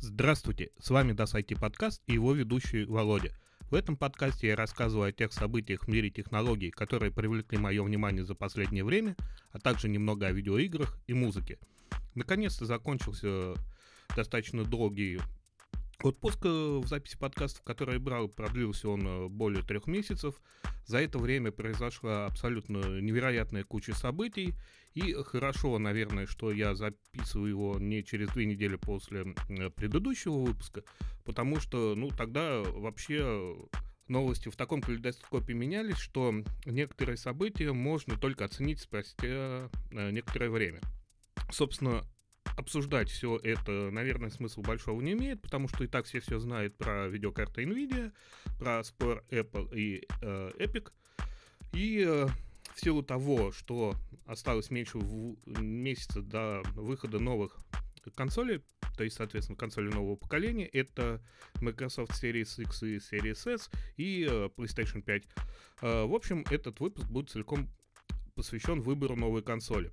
Здравствуйте, с вами Das IT подкаст и его ведущий Володя. В этом подкасте я рассказываю о тех событиях в мире технологий, которые привлекли мое внимание за последнее время, а также немного о видеоиграх и музыке. Наконец-то закончился достаточно долгий Отпуск в записи подкастов, который я брал, продлился он э, более трех месяцев. За это время произошла абсолютно невероятная куча событий. И хорошо, наверное, что я записываю его не через две недели после предыдущего выпуска, потому что, ну, тогда вообще новости в таком калейдоскопе менялись, что некоторые события можно только оценить спустя э, некоторое время. Собственно, обсуждать все это, наверное, смысла большого не имеет, потому что и так все все знают про видеокарты NVIDIA, про спор Apple и э, Epic. И э, в силу того, что осталось меньше месяца до выхода новых консолей, то есть, соответственно, консоли нового поколения, это Microsoft Series X и Series S и э, PlayStation 5. Э, в общем, этот выпуск будет целиком посвящен выбору новой консоли.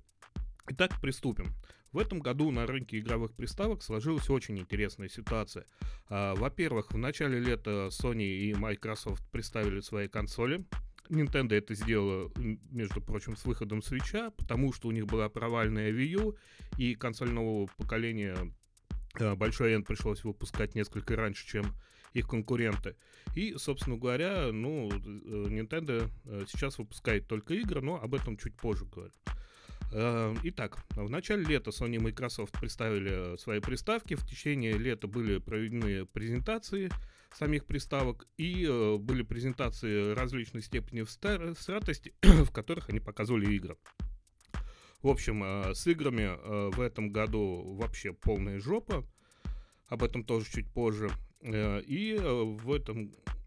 Итак, приступим. В этом году на рынке игровых приставок сложилась очень интересная ситуация. А, во-первых, в начале лета Sony и Microsoft представили свои консоли. Nintendo это сделала, между прочим, с выходом свеча, потому что у них была провальная Wii U, и консоль нового поколения а, Большой N пришлось выпускать несколько раньше, чем их конкуренты. И, собственно говоря, ну, э, Nintendo э, сейчас выпускает только игры, но об этом чуть позже говорю. Эм, итак, в начале лета Sony и Microsoft представили свои приставки. В течение лета были проведены презентации самих приставок и э, были презентации различной степени всратости, в которых они показывали игры. В общем, э, с играми э, в этом году вообще полная жопа. Об этом тоже чуть позже. И в этом Э,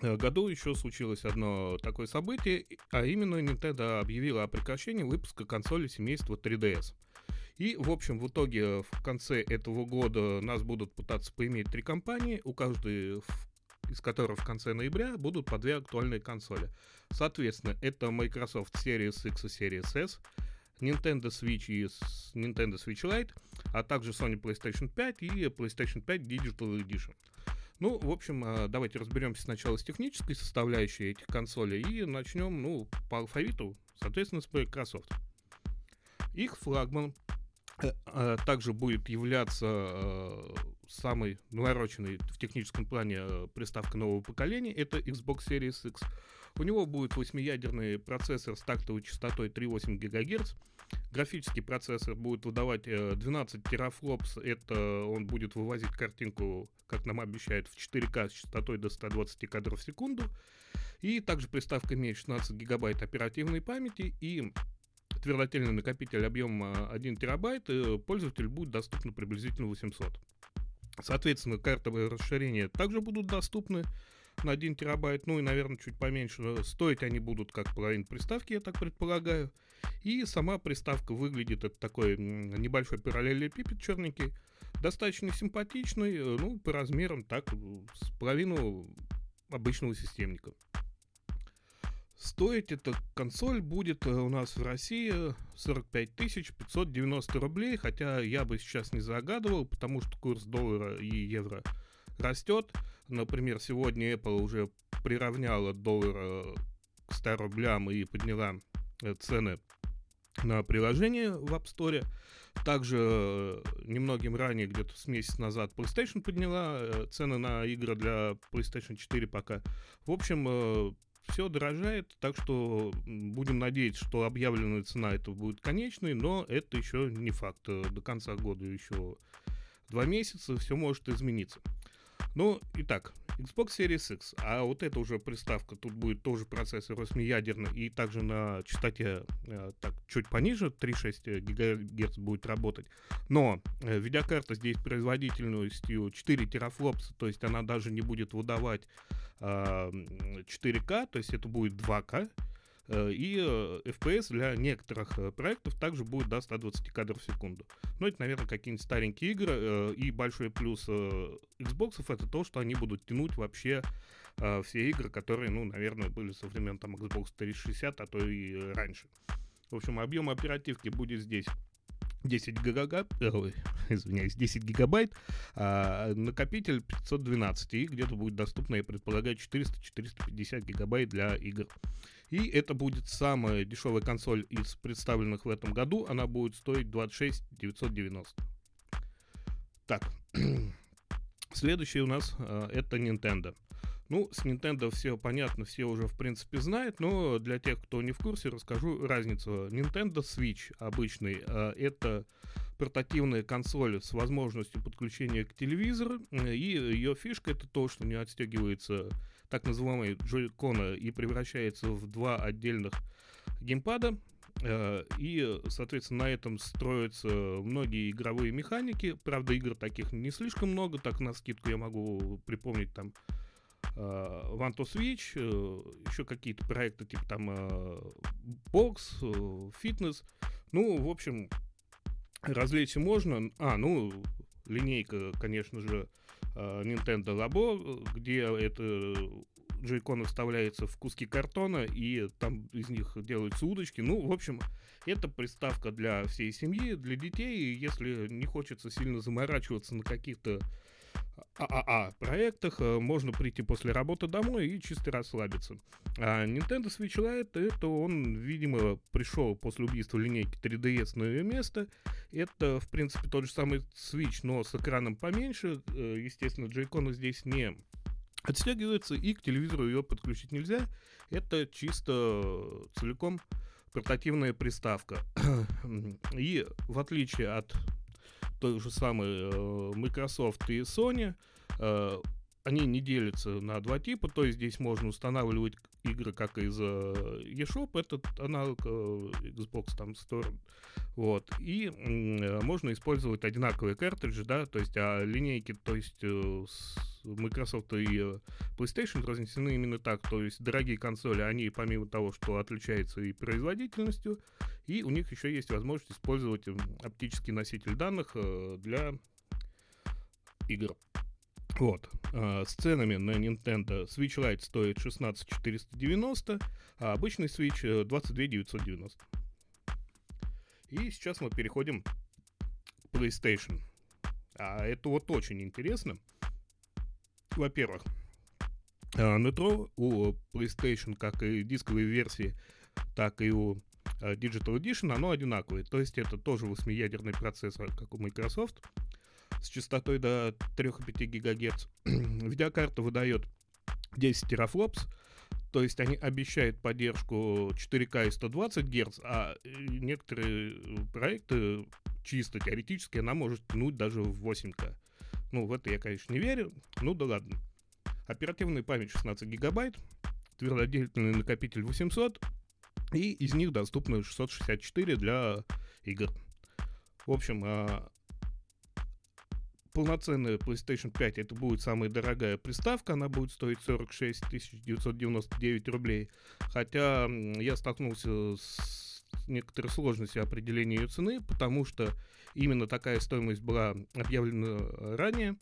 году еще случилось одно такое событие, а именно Nintendo объявила о прекращении выпуска консоли семейства 3DS. И, в общем, в итоге в конце этого года нас будут пытаться поиметь три компании, у каждой из которых в конце ноября будут по две актуальные консоли. Соответственно, это Microsoft Series X и Series S, Nintendo Switch и Nintendo Switch Lite, а также Sony PlayStation 5 и PlayStation 5 Digital Edition. Ну, в общем, а, давайте разберемся сначала с технической составляющей этих консолей и начнем, ну, по алфавиту, соответственно, с Microsoft. Их флагман э, а, также будет являться э, самой навороченной в техническом плане э, приставка нового поколения. Это Xbox Series X. У него будет 8-ядерный процессор с тактовой частотой 3,8 ГГц, Графический процессор будет выдавать 12 э, терафлопс. Это он будет вывозить картинку, как нам обещают, в 4К с частотой до 120 кадров в секунду. И также приставка имеет 16 гигабайт оперативной памяти и твердотельный накопитель объема 1 терабайт. Пользователю будет доступно приблизительно 800. Соответственно, картовые расширения также будут доступны на 1 терабайт, ну и, наверное, чуть поменьше. Стоить они будут как половина приставки, я так предполагаю. И сама приставка выглядит, это такой небольшой параллелепипед черненький, достаточно симпатичный, э, ну, по размерам так, с половину обычного системника. Стоить эта консоль будет э, у нас в России 45 590 рублей, хотя я бы сейчас не загадывал, потому что курс доллара и евро растет. Например, сегодня Apple уже приравняла доллар к 100 рублям и подняла э, цены на приложение в App Store. Также э, немногим ранее, где-то с месяц назад, PlayStation подняла э, цены на игры для PlayStation 4 пока. В общем, все дорожает, так что будем надеяться, что объявленная цена это будет конечной, но это еще не факт. До конца года еще два месяца, все может измениться. Ну, итак, Xbox Series X, а вот это уже приставка, тут будет тоже процессор 8-ядерный и также на частоте э, так, чуть пониже, 3,6 ГГц будет работать. Но э, видеокарта здесь производительностью 4 терафлопса, то есть она даже не будет выдавать э, 4К, то есть это будет 2К, Э, и э, FPS для некоторых э, проектов также будет до 120 кадров в секунду. Но это, наверное, какие-нибудь старенькие игры. И большой плюс Xbox это то, что они будут тянуть вообще все игры, которые, ну, наверное, были со времен там Xbox 360, а то и раньше. В общем, объем оперативки будет здесь 10 гигабайт, извиняюсь, 10 гигабайт, а накопитель 512, и где-то будет доступно, я предполагаю, 400-450 гигабайт для игр. И это будет самая дешевая консоль из представленных в этом году, она будет стоить 26 990. Так, следующий у нас э, это Nintendo. Ну, с Nintendo все понятно, все уже в принципе знают, но для тех, кто не в курсе, расскажу разницу. Nintendo Switch обычный э, это портативная консоль с возможностью подключения к телевизору, и ее фишка это то, что не отстегивается так называемый джойкона и превращается в два отдельных геймпада, э, и, соответственно, на этом строятся многие игровые механики. Правда, игр таких не слишком много, так на скидку я могу припомнить там One to Switch, э, еще какие-то проекты типа там бокс, э, фитнес. Ну, в общем, развлечься можно. А, ну, линейка, конечно же, Nintendo Labo, где это джойконы вставляются в куски картона, и там из них делаются удочки. Ну, в общем, это приставка для всей семьи, для детей. Если не хочется сильно заморачиваться на каких-то ААА проектах э, можно прийти после работы домой и чисто расслабиться. А Nintendo Switch Lite, это он, видимо, пришел после убийства линейки 3DS на ее место. Это, в принципе, тот же самый Switch, но с экраном поменьше. Э, естественно, джейконы здесь не отстегиваются, и к телевизору ее подключить нельзя. Это чисто целиком портативная приставка. И в отличие от той же самой э, Microsoft и Sony, э, они не делятся на два типа, то есть здесь можно устанавливать игры как из э, eShop, этот аналог Xbox там Store, вот, и можно использовать одинаковые картриджи, да, то есть а линейки, то есть с Microsoft и PlayStation разнесены именно так, то есть дорогие консоли, они помимо того, что отличаются и производительностью, и у них еще есть возможность использовать оптический носитель данных э, для игр. Вот. С ценами на Nintendo Switch Lite стоит 16 490, а обычный Switch 22 э, 990. И сейчас мы переходим к PlayStation. А это вот очень интересно. Во-первых, Nitro у PlayStation, как и дисковые версии, так и у Э, Digital Edition, оно одинаковое. То есть это тоже восьмиядерный процессор, как у Microsoft, с частотой до 3,5 ГГц. Видеокарта выдает 10 терафлопс, то есть они обещают поддержку 4К и 120 Гц, а э, некоторые проекты чисто теоретически она может тянуть даже в 8К. Ну, в это я, конечно, не верю, ну да ладно. Оперативная память 16 гигабайт, твердотельный накопитель 800, и из них доступно 664 для игр. В общем, а, полноценная PlayStation 5 это будет самая дорогая приставка, она будет стоить 46 999 рублей. Хотя я столкнулся с некоторой сложностью определения ее цены, потому что именно такая стоимость была объявлена ранее.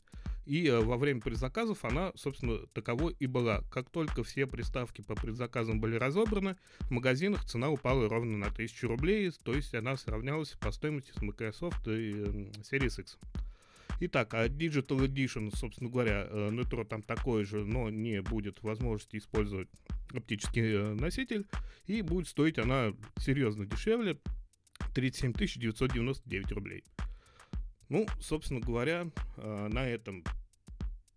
И э, во время предзаказов она, собственно, таковой и была. Как только все приставки по предзаказам были разобраны, в магазинах цена упала ровно на 1000 рублей, то есть она сравнялась по стоимости с Microsoft и Series X. Итак, а Digital Edition, собственно говоря, э, Nitro там такой же, но не будет возможности использовать оптический э, носитель, и будет стоить она серьезно дешевле, 37 999 рублей. Ну, собственно говоря, э, на этом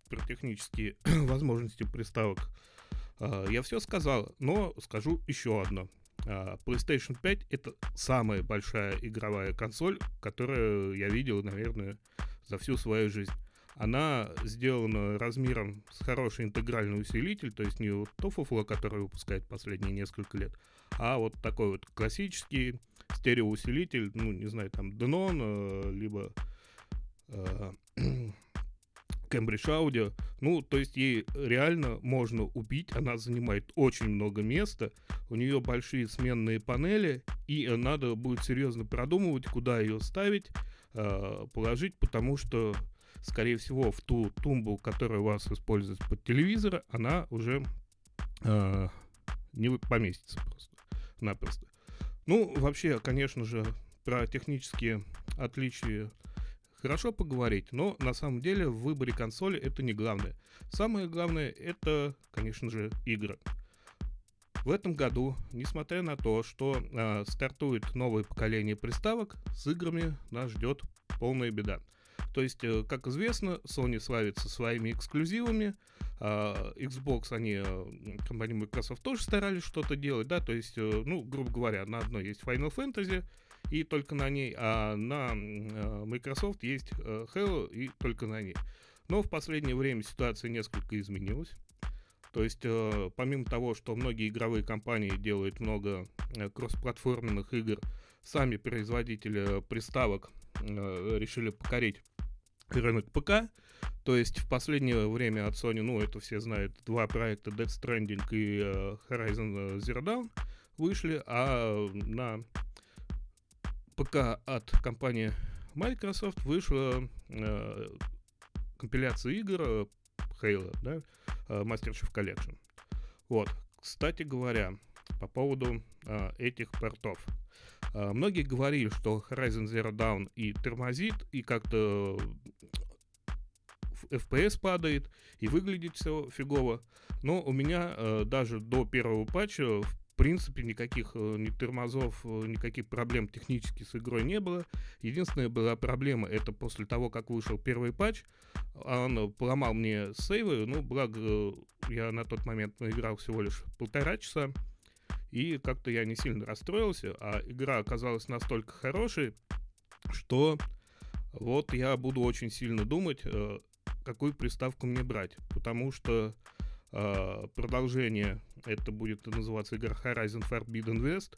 про технические возможности приставок я все сказал, но скажу еще одно. Э, PlayStation 5 это самая большая игровая консоль, которую я видел, наверное, за всю свою жизнь. Она сделана размером с хороший интегральный усилитель, то есть не вот то фуфло, которое выпускает последние несколько лет, а вот такой вот классический стереоусилитель, ну, не знаю, там Denon, либо Э, Cambridge Audio. Ну, то есть ей реально можно убить, она занимает очень много места, у нее большие сменные панели, и надо будет серьезно продумывать, куда ее ставить, э, положить, потому что, скорее всего, в ту тумбу, которая у вас используется под телевизор, она уже э, не поместится просто, напросто. Ну, вообще, конечно же, про технические отличия хорошо поговорить, но на самом деле в выборе консоли это не главное. Самое главное это, конечно же, игры. В этом году, несмотря на то, что э, стартует новое поколение приставок, с играми нас ждет полная беда. То есть, э, как известно, Sony славится своими эксклюзивами, э, Xbox, они, э, компания Microsoft тоже старались что-то делать, да, то есть, э, ну, грубо говоря, на одной есть Final Fantasy, и только на ней, а на э, Microsoft есть э, Halo и только на ней. Но в последнее время ситуация несколько изменилась. То есть, э, помимо того, что многие игровые компании делают много кроссплатформенных игр, сами производители приставок решили покорить рынок ПК. То есть в последнее время от Sony, ну это все знают, два проекта Death Stranding и Horizon Zero Dawn вышли, а на ПК от компании Microsoft вышла э, компиляция игр э, Halo, да, э, Master Chief Collection. Вот, кстати говоря, по поводу э, этих портов. Э, многие говорили, что Horizon Zero Dawn и тормозит, и как-то FPS падает, и выглядит все фигово. Но у меня э, даже до первого патча в принципе, никаких э, ни тормозов, э, никаких проблем технически с игрой не было. Единственная была проблема, это после того, как вышел первый патч, он поломал мне сейвы, ну, благо, э, я на тот момент играл всего лишь полтора часа, и как-то я не сильно расстроился, а игра оказалась настолько хорошей, что вот я буду очень сильно думать, какую приставку мне брать, потому что продолжение, это будет называться игра Horizon Forbidden West.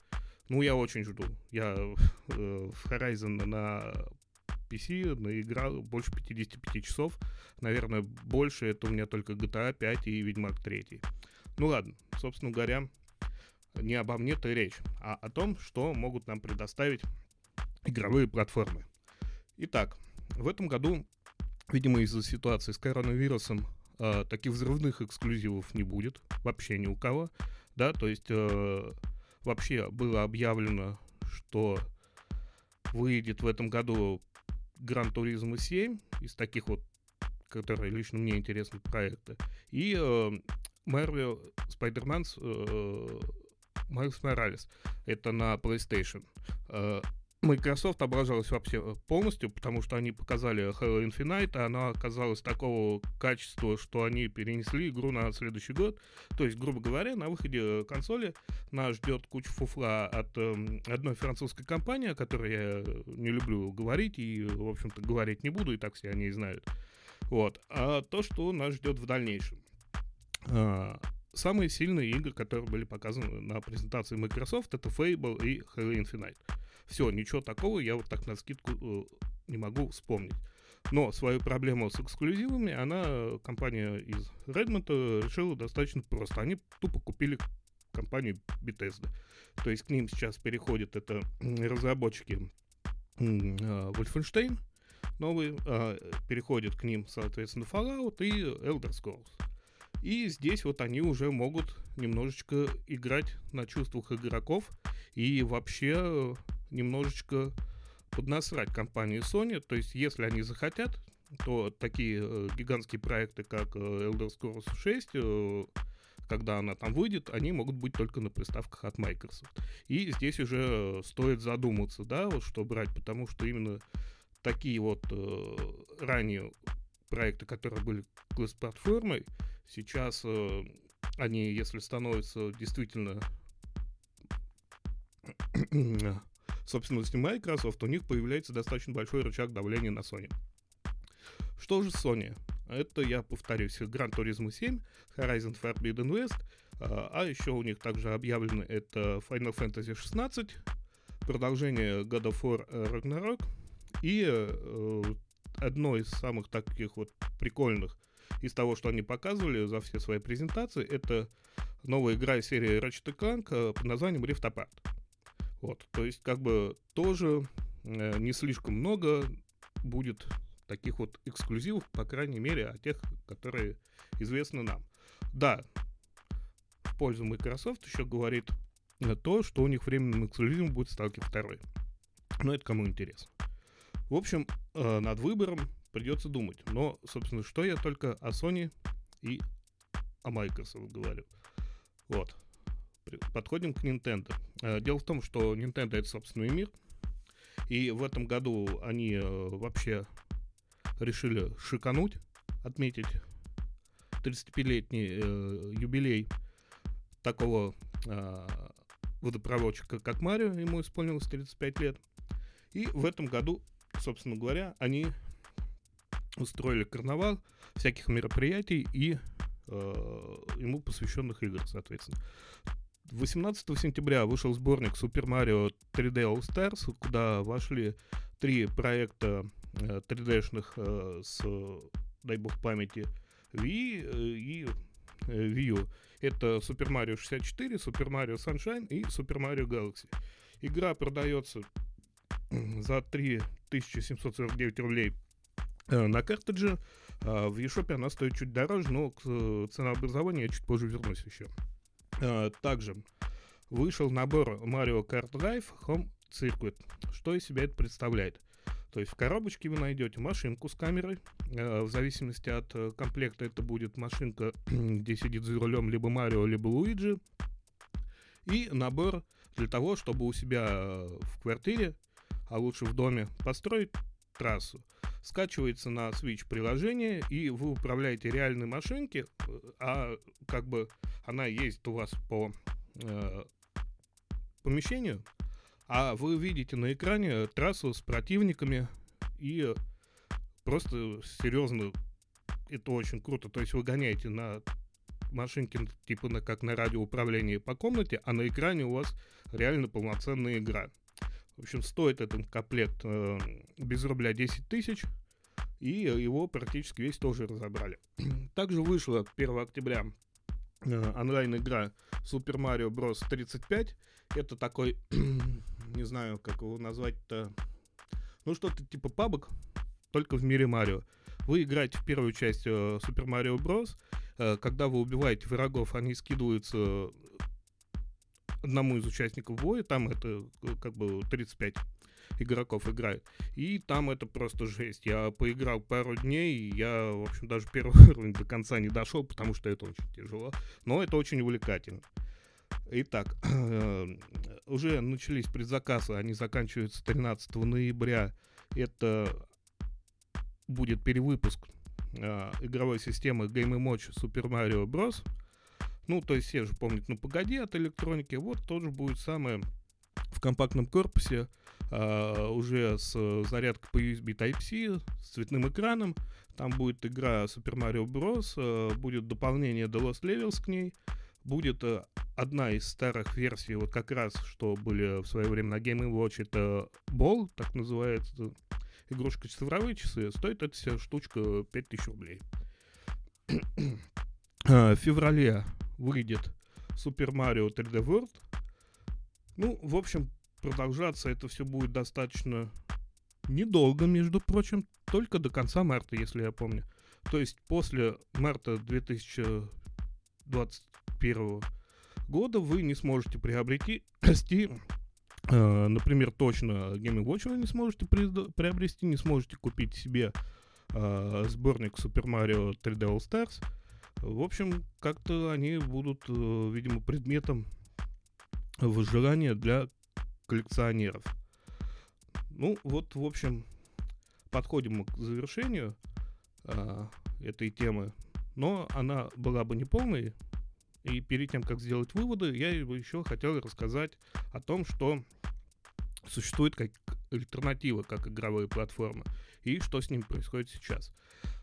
Ну, я очень жду. Я э, в Horizon на PC наиграл больше 55 часов. Наверное, больше это у меня только GTA 5 и Ведьмак 3. Ну ладно, собственно говоря, не обо мне-то речь, а о том, что могут нам предоставить игровые платформы. Итак, в этом году, видимо, из-за ситуации с коронавирусом э, таких взрывных эксклюзивов не будет вообще ни у кого, да, то есть э, вообще было объявлено, что выйдет в этом году Гран Туризма 7 из таких вот, которые лично мне интересны проекты, и э, Marvel Spider-Man э, Майлз Моралес. Это на PlayStation. Э, Microsoft облажалась вообще э, полностью, потому что они показали Halo Infinite, а она оказалась такого качества, что они перенесли игру на следующий год. То есть, грубо говоря, на выходе консоли нас ждет куча фуфла от э, одной французской компании, о которой я не люблю говорить и, в общем-то, говорить не буду, и так все они знают. Вот. А то, что нас ждет в дальнейшем. А, самые сильные игры, которые были показаны на презентации Microsoft, это Fable и Halo Infinite. Все, ничего такого я вот так на скидку э, не могу вспомнить. Но свою проблему с эксклюзивами она, компания из Redmond, решила достаточно просто. Они тупо купили компанию Bethesda. То есть к ним сейчас переходят это разработчики э, Wolfenstein новые, э, переходят к ним, соответственно, Fallout и Elder Scrolls. И здесь вот они уже могут немножечко играть на чувствах игроков и вообще немножечко поднасрать компании Sony. То есть, если они захотят, то такие э, гигантские проекты, как э, Elder Scrolls 6, э, когда она там выйдет, они могут быть только на приставках от Microsoft. И здесь уже стоит задуматься, да, вот что брать, потому что именно такие вот э, ранее проекты, которые были класс-платформой, сейчас э, они, если становятся действительно собственности Microsoft, у них появляется достаточно большой рычаг давления на Sony. Что же Sony? Это, я повторюсь, Gran Turismo 7, Horizon Forbidden West, а, а еще у них также объявлено это Final Fantasy 16, продолжение God of War Ragnarok и э, одно из самых таких вот прикольных из того, что они показывали за все свои презентации, это новая игра из серии Ratchet Clank э, под названием Rift Apart. Вот, то есть как бы тоже э, не слишком много будет таких вот эксклюзивов, по крайней мере, о тех, которые известны нам. Да, в пользу Microsoft еще говорит то, что у них временным эксклюзивом будет Stalker 2. Но это кому интересно. В общем, э, над выбором придется думать. Но, собственно, что я только о Sony и о Microsoft говорю. Вот. Подходим к Nintendo. Э, дело в том, что Nintendo это собственный мир. И в этом году они э, вообще решили шикануть, отметить 35-летний э, юбилей такого э, водопроводчика, как Марио, ему исполнилось 35 лет. И в этом году, собственно говоря, они устроили карнавал всяких мероприятий и э, ему посвященных игр, соответственно. 18 сентября вышел сборник Super Mario 3D All Stars, куда вошли три проекта э, 3D-шных э, с, дай бог памяти, Wii э, и э, Wii U. Это Super Mario 64, Super Mario Sunshine и Super Mario Galaxy. Игра продается за 3749 рублей э, на картридже. А в eShop она стоит чуть дороже, но к ценообразованию я чуть позже вернусь еще. Также вышел набор Mario Kart Live Home Circuit. Что из себя это представляет? То есть в коробочке вы найдете машинку с камерой. В зависимости от комплекта это будет машинка, где сидит за рулем либо Марио, либо Луиджи. И набор для того, чтобы у себя в квартире, а лучше в доме, построить трассу. Скачивается на Switch приложение, и вы управляете реальной машинки, а как бы она есть у вас по э, помещению, а вы видите на экране трассу с противниками и просто серьезно это очень круто. То есть вы гоняете на машинке типа на, как на радиоуправлении по комнате, а на экране у вас реально полноценная игра. В общем, стоит этот комплект э, без рубля 10 тысяч, и его практически весь тоже разобрали. Также вышла 1 октября э, онлайн-игра Super Mario Bros. 35. Это такой, не знаю, как его назвать-то, ну что-то типа пабок, только в мире Марио. Вы играете в первую часть э, Super Mario Bros. Э, когда вы убиваете врагов, они скидываются одному из участников боя, там это э, как бы 35 игроков играют. И там это просто жесть. Я поиграл пару дней, и я, в общем, даже первый уровень до конца не дошел, потому что это очень тяжело. Но это очень увлекательно. Итак, уже начались предзаказы, они заканчиваются 13 ноября. Это будет перевыпуск э, игровой системы Game Watch Super Mario Bros. Ну, то есть все же помнят, ну погоди от электроники. Вот тоже будет самое в компактном корпусе, э, уже с зарядкой по USB Type-C, с цветным экраном. Там будет игра Super Mario Bros. Э, будет дополнение The Lost Levels к ней. Будет э, одна из старых версий, вот как раз, что были в свое время на Game Watch, это Ball, так называется, игрушка цифровые часы, стоит эта вся штучка 5000 рублей. А, в феврале выйдет Super Mario 3D World. Ну, в общем, продолжаться это все будет достаточно недолго, между прочим, только до конца марта, если я помню. То есть после марта 2021 года вы не сможете приобрести Э, например, точно Game Watch вы не сможете приобрести, не сможете купить себе э, сборник Super Mario 3D All Stars. В общем, как-то они будут, э, видимо, предметом выживания для коллекционеров. Ну, вот, в общем, подходим мы к завершению э, этой темы, но она была бы не полной, и перед тем, как сделать выводы, я еще хотел рассказать о том, что существует как альтернатива, как игровые платформы, и что с ними происходит сейчас.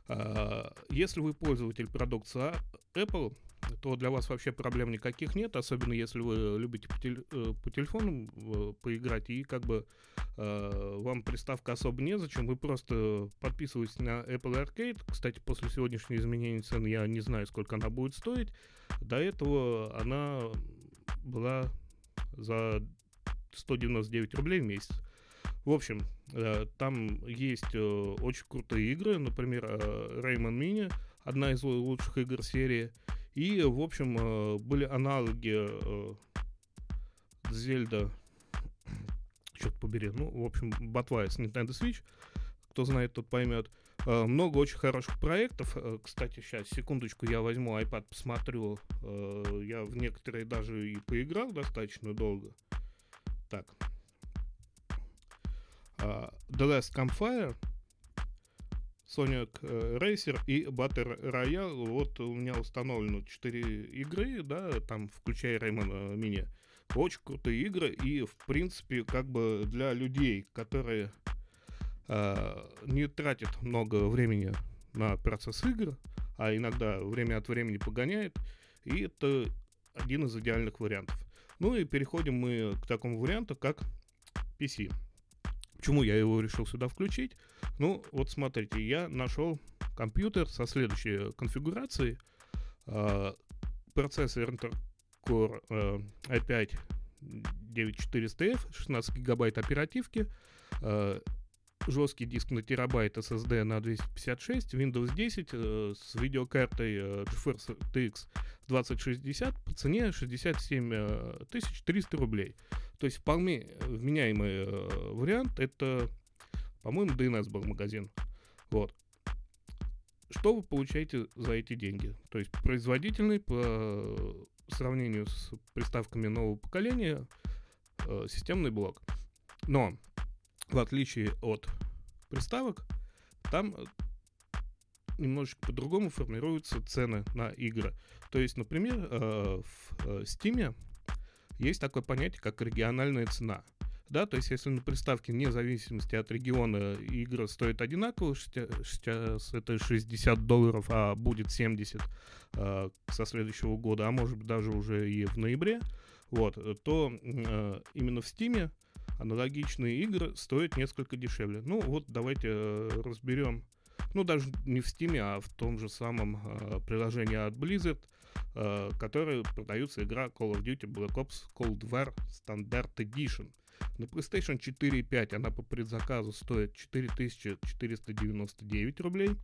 А, если вы пользователь продукции Apple, то для вас вообще проблем никаких нет, особенно если вы любите по, теле, э, по телефону э, поиграть, и как бы э, вам приставка особо незачем, вы просто подписываетесь на Apple Arcade. Кстати, после сегодняшнего изменения цен я не знаю, сколько она будет стоить. До этого она была за 199 рублей в месяц. В общем, там есть очень крутые игры, например, Rayman Mini, одна из лучших игр серии. И, в общем, э, были аналоги э, Зельда черт побери, ну, в общем, ботва с Nintendo Switch, кто знает, тот поймет. Э, много очень хороших проектов. Э, кстати, сейчас, секундочку, я возьму iPad, посмотрю. Э, я в некоторые даже и поиграл достаточно долго. Так. The Last Campfire, Sonic Racer и Battle Royale. Вот у меня установлено 4 игры, да, там, включая Rayman Mini. Очень крутые игры, и, в принципе, как бы для людей, которые э, не тратят много времени на процесс игр, а иногда время от времени погоняет, и это один из идеальных вариантов. Ну и переходим мы к такому варианту, как PC. Почему я его решил сюда включить? Ну, вот смотрите, я нашел компьютер со следующей конфигурацией. Э, процессор Intel Core э, i5 9400F, 16 гигабайт оперативки, э, жесткий диск на терабайт SSD на 256, Windows 10 э, с видеокартой э, GeForce RTX 2060 по цене 67 э, 300 рублей. То есть вполне вменяемый э, вариант. Это, по-моему, DNS был магазин. Вот. Что вы получаете за эти деньги? То есть производительный по сравнению с приставками нового поколения э, системный блок. Но в отличие от приставок, там э, немножечко по-другому формируются цены на игры. То есть, например, э, в э, Steam есть такое понятие, как региональная цена. Да, то есть если на приставке вне зависимости от региона игры стоит одинаково, сейчас это 60 долларов, а будет 70 э, со следующего года, а может быть даже уже и в ноябре, вот, то э, именно в Steam аналогичные игры стоят несколько дешевле. Ну вот давайте э, разберем, ну даже не в Steam, а в том же самом э, приложении от Blizzard, э, которое продается игра Call of Duty Black Ops Cold War Standard Edition. На PlayStation 4 и 5 она по предзаказу стоит 4499 рублей.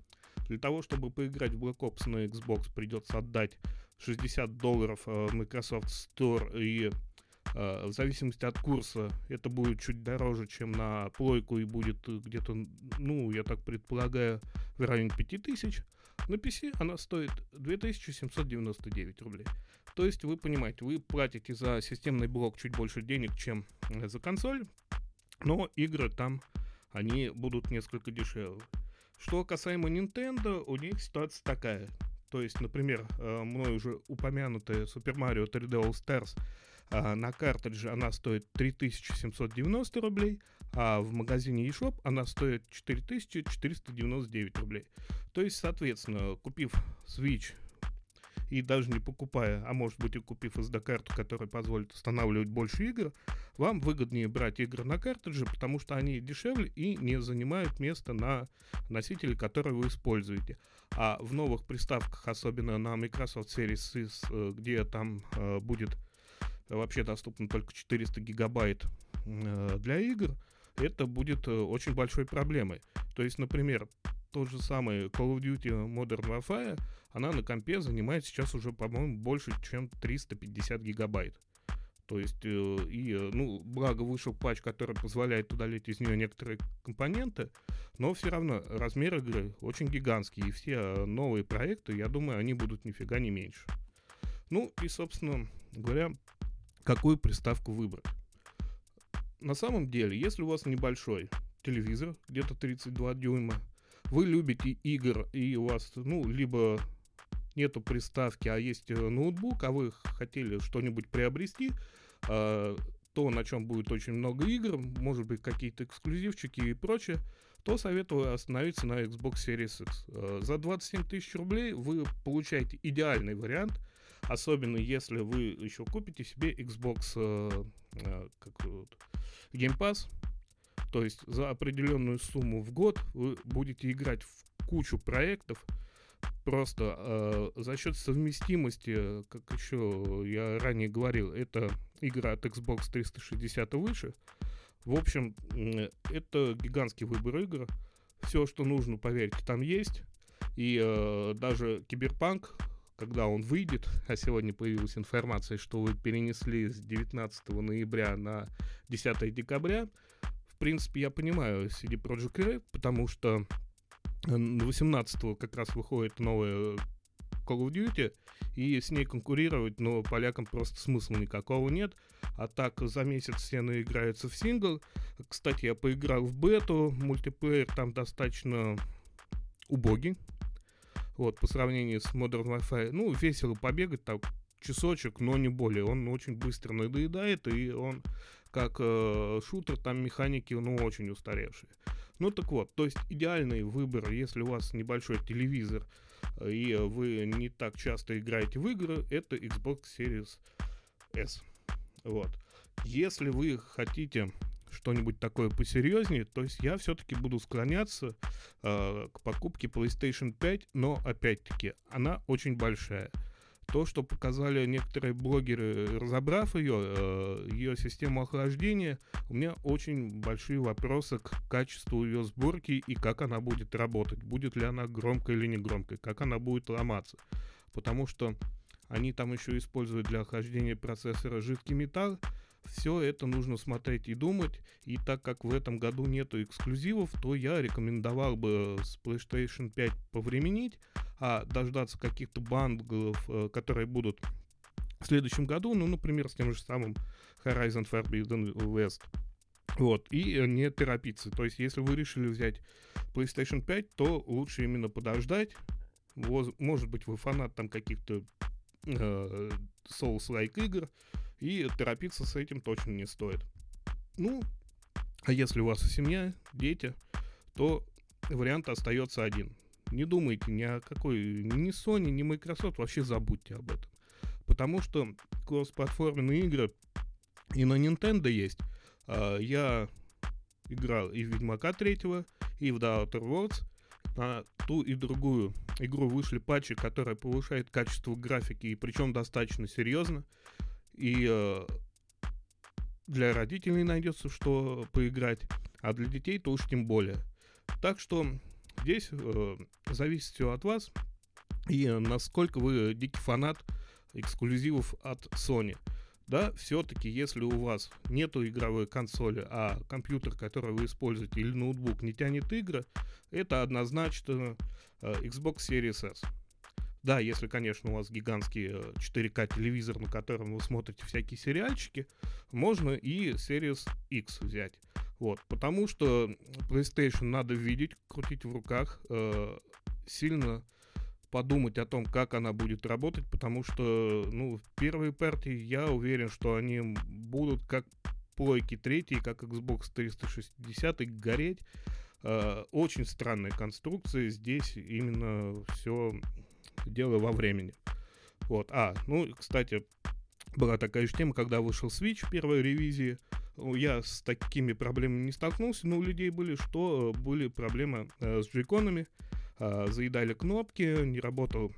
Для того, чтобы поиграть в Black Ops на Xbox, придется отдать 60 долларов в Microsoft Store и в зависимости от курса это будет чуть дороже, чем на плойку и будет где-то, ну, я так предполагаю, в районе 5000. На PC она стоит 2799 рублей. То есть вы понимаете, вы платите за системный блок чуть больше денег, чем за консоль, но игры там, они будут несколько дешевле. Что касаемо Nintendo, у них ситуация такая. То есть, например, э, мной уже упомянутая Super Mario 3D All Stars а, на картридже она стоит 3790 рублей, а в магазине eShop она стоит 4499 рублей. То есть, соответственно, купив Switch и даже не покупая, а может быть и купив SD-карту, которая позволит устанавливать больше игр, вам выгоднее брать игры на картридже, потому что они дешевле и не занимают места на носителе, который вы используете. А в новых приставках, особенно на Microsoft Series э, где там э, будет вообще доступно только 400 гигабайт э, для игр, это будет э, очень большой проблемой. То есть, например, тот же самый Call of Duty Modern Warfare, она на компе занимает сейчас уже, по-моему, больше, чем 350 гигабайт. То есть, э, и, ну, благо вышел патч, который позволяет удалить из нее некоторые компоненты, но все равно размер игры очень гигантский, и все новые проекты, я думаю, они будут нифига не меньше. Ну, и, собственно говоря, какую приставку выбрать. На самом деле, если у вас небольшой телевизор, где-то 32 дюйма, вы любите игр, и у вас, ну, либо нету приставки, а есть э, ноутбук, а вы хотели что-нибудь приобрести, э, то, на чем будет очень много игр, может быть, какие-то эксклюзивчики и прочее, то советую остановиться на Xbox Series X. Э, за 27 тысяч рублей вы получаете идеальный вариант – Особенно если вы еще купите себе Xbox э, э, как вот, Game Pass. То есть за определенную сумму в год вы будете играть в кучу проектов. Просто э, за счет совместимости, как еще я ранее говорил, это игра от Xbox 360 и выше. В общем, это гигантский выбор игр. Все, что нужно, поверьте, там есть. И э, даже Киберпанк когда он выйдет, а сегодня появилась информация, что вы перенесли с 19 ноября на 10 декабря, в принципе, я понимаю CD Projekt Red, потому что 18 как раз выходит новая Call of Duty, и с ней конкурировать, но полякам просто смысла никакого нет. А так за месяц все наиграются в сингл. Кстати, я поиграл в бету, мультиплеер там достаточно убогий. Вот, по сравнению с Modern Warfare. Ну, весело побегать, там часочек, но не более. Он очень быстро надоедает, и он как э, шутер, там механики, ну, очень устаревшие. Ну, так вот, то есть идеальный выбор, если у вас небольшой телевизор, и вы не так часто играете в игры, это Xbox Series S. Вот. Если вы хотите что-нибудь такое посерьезнее, то есть я все-таки буду склоняться э, к покупке PlayStation 5, но опять-таки она очень большая то, что показали некоторые блогеры, разобрав ее, э, ее систему охлаждения, у меня очень большие вопросы к качеству ее сборки и как она будет работать. Будет ли она громкой или не громкой, как она будет ломаться. Потому что они там еще используют для охлаждения процессора жидкий металл, все это нужно смотреть и думать. И так как в этом году нету эксклюзивов, то я рекомендовал бы с PlayStation 5 повременить, а дождаться каких-то бандлов, э, которые будут в следующем году, ну, например, с тем же самым Horizon Forbidden West. Вот, и не торопиться. То есть, если вы решили взять PlayStation 5, то лучше именно подождать. Может быть, вы фанат там каких-то э, Souls-like игр, и торопиться с этим точно не стоит. Ну, а если у вас семья, дети, то вариант остается один. Не думайте ни о какой, ни Sony, ни Microsoft, вообще забудьте об этом. Потому что кроссплатформенные игры и на Nintendo есть. А, я играл и в Ведьмака 3, и в The Outer Worlds. На ту и другую игру вышли патчи, которые повышают качество графики, и причем достаточно серьезно. И э, для родителей найдется что поиграть, а для детей то уж тем более. Так что здесь э, зависит все от вас и насколько вы дикий фанат эксклюзивов от Sony. Да, все-таки, если у вас нету игровой консоли, а компьютер, который вы используете, или ноутбук не тянет игры, это однозначно э, Xbox Series S. Да, если, конечно, у вас гигантский 4К э, телевизор, на котором вы смотрите всякие сериальчики, можно и Series X взять. Вот, потому что PlayStation надо видеть, крутить в руках, э, сильно подумать о том, как она будет работать, потому что, ну, в первой партии я уверен, что они будут как плойки третьи, как Xbox 360 гореть. Э, очень странная конструкция, здесь именно все дело во времени. Вот. А, ну, кстати, была такая же тема, когда вышел Switch первой ревизии. Я с такими проблемами не столкнулся, но у людей были, что были проблемы э, с джейконами, э, заедали кнопки, не работал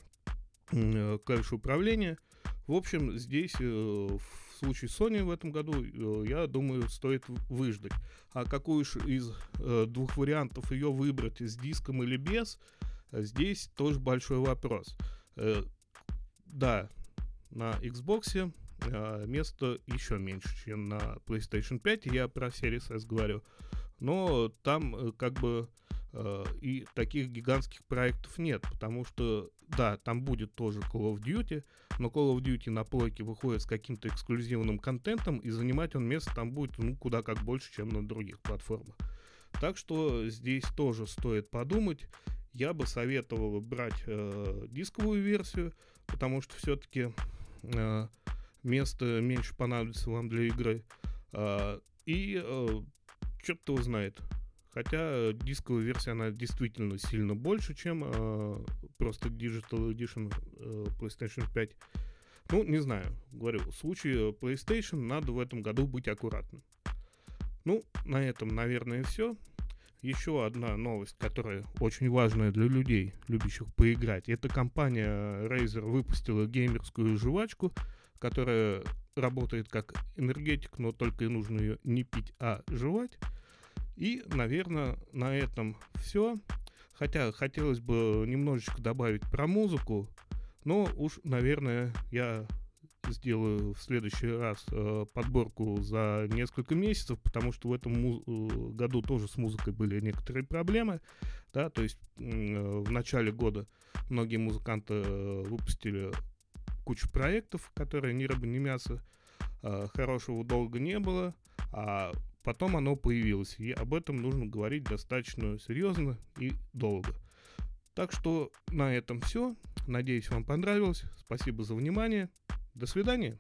э, управления. В общем, здесь э, в случае Sony в этом году, э, я думаю, стоит выждать. А какую же из э, двух вариантов ее выбрать, с диском или без – Здесь тоже большой вопрос. Э, да, на Xbox э, место еще меньше, чем на PlayStation 5. Я про Series S говорю. Но там э, как бы и таких гигантских проектов нет, потому что, да, там будет тоже Call of Duty, но Call of Duty на плойке выходит с каким-то эксклюзивным контентом, и занимать он место там будет, ну, куда как больше, чем на других платформах. Так что здесь тоже стоит подумать я бы советовал брать э, дисковую версию, потому что все-таки э, места меньше понадобится вам для игры. Э, и э, черт его знает. Хотя дисковая версия, она действительно сильно больше, чем э, просто Digital Edition э, PlayStation 5. Ну, не знаю. Говорю, в случае PlayStation надо в этом году быть аккуратным. Ну, на этом, наверное, все еще одна новость, которая очень важная для людей, любящих поиграть. Эта компания Razer выпустила геймерскую жвачку, которая работает как энергетик, но только и нужно ее не пить, а жевать. И, наверное, на этом все. Хотя хотелось бы немножечко добавить про музыку, Но уж, наверное, я сделаю в следующий раз э, подборку за несколько месяцев, потому что в этом му- э, году тоже с музыкой были некоторые проблемы, да, то есть э, в начале года многие музыканты э, выпустили кучу проектов, которые ни рыба, ни мясо, э, хорошего долго не было, а потом оно появилось, и об этом нужно говорить достаточно серьезно и долго. Так что на этом все. Надеюсь, вам понравилось. Спасибо за внимание. До свидания.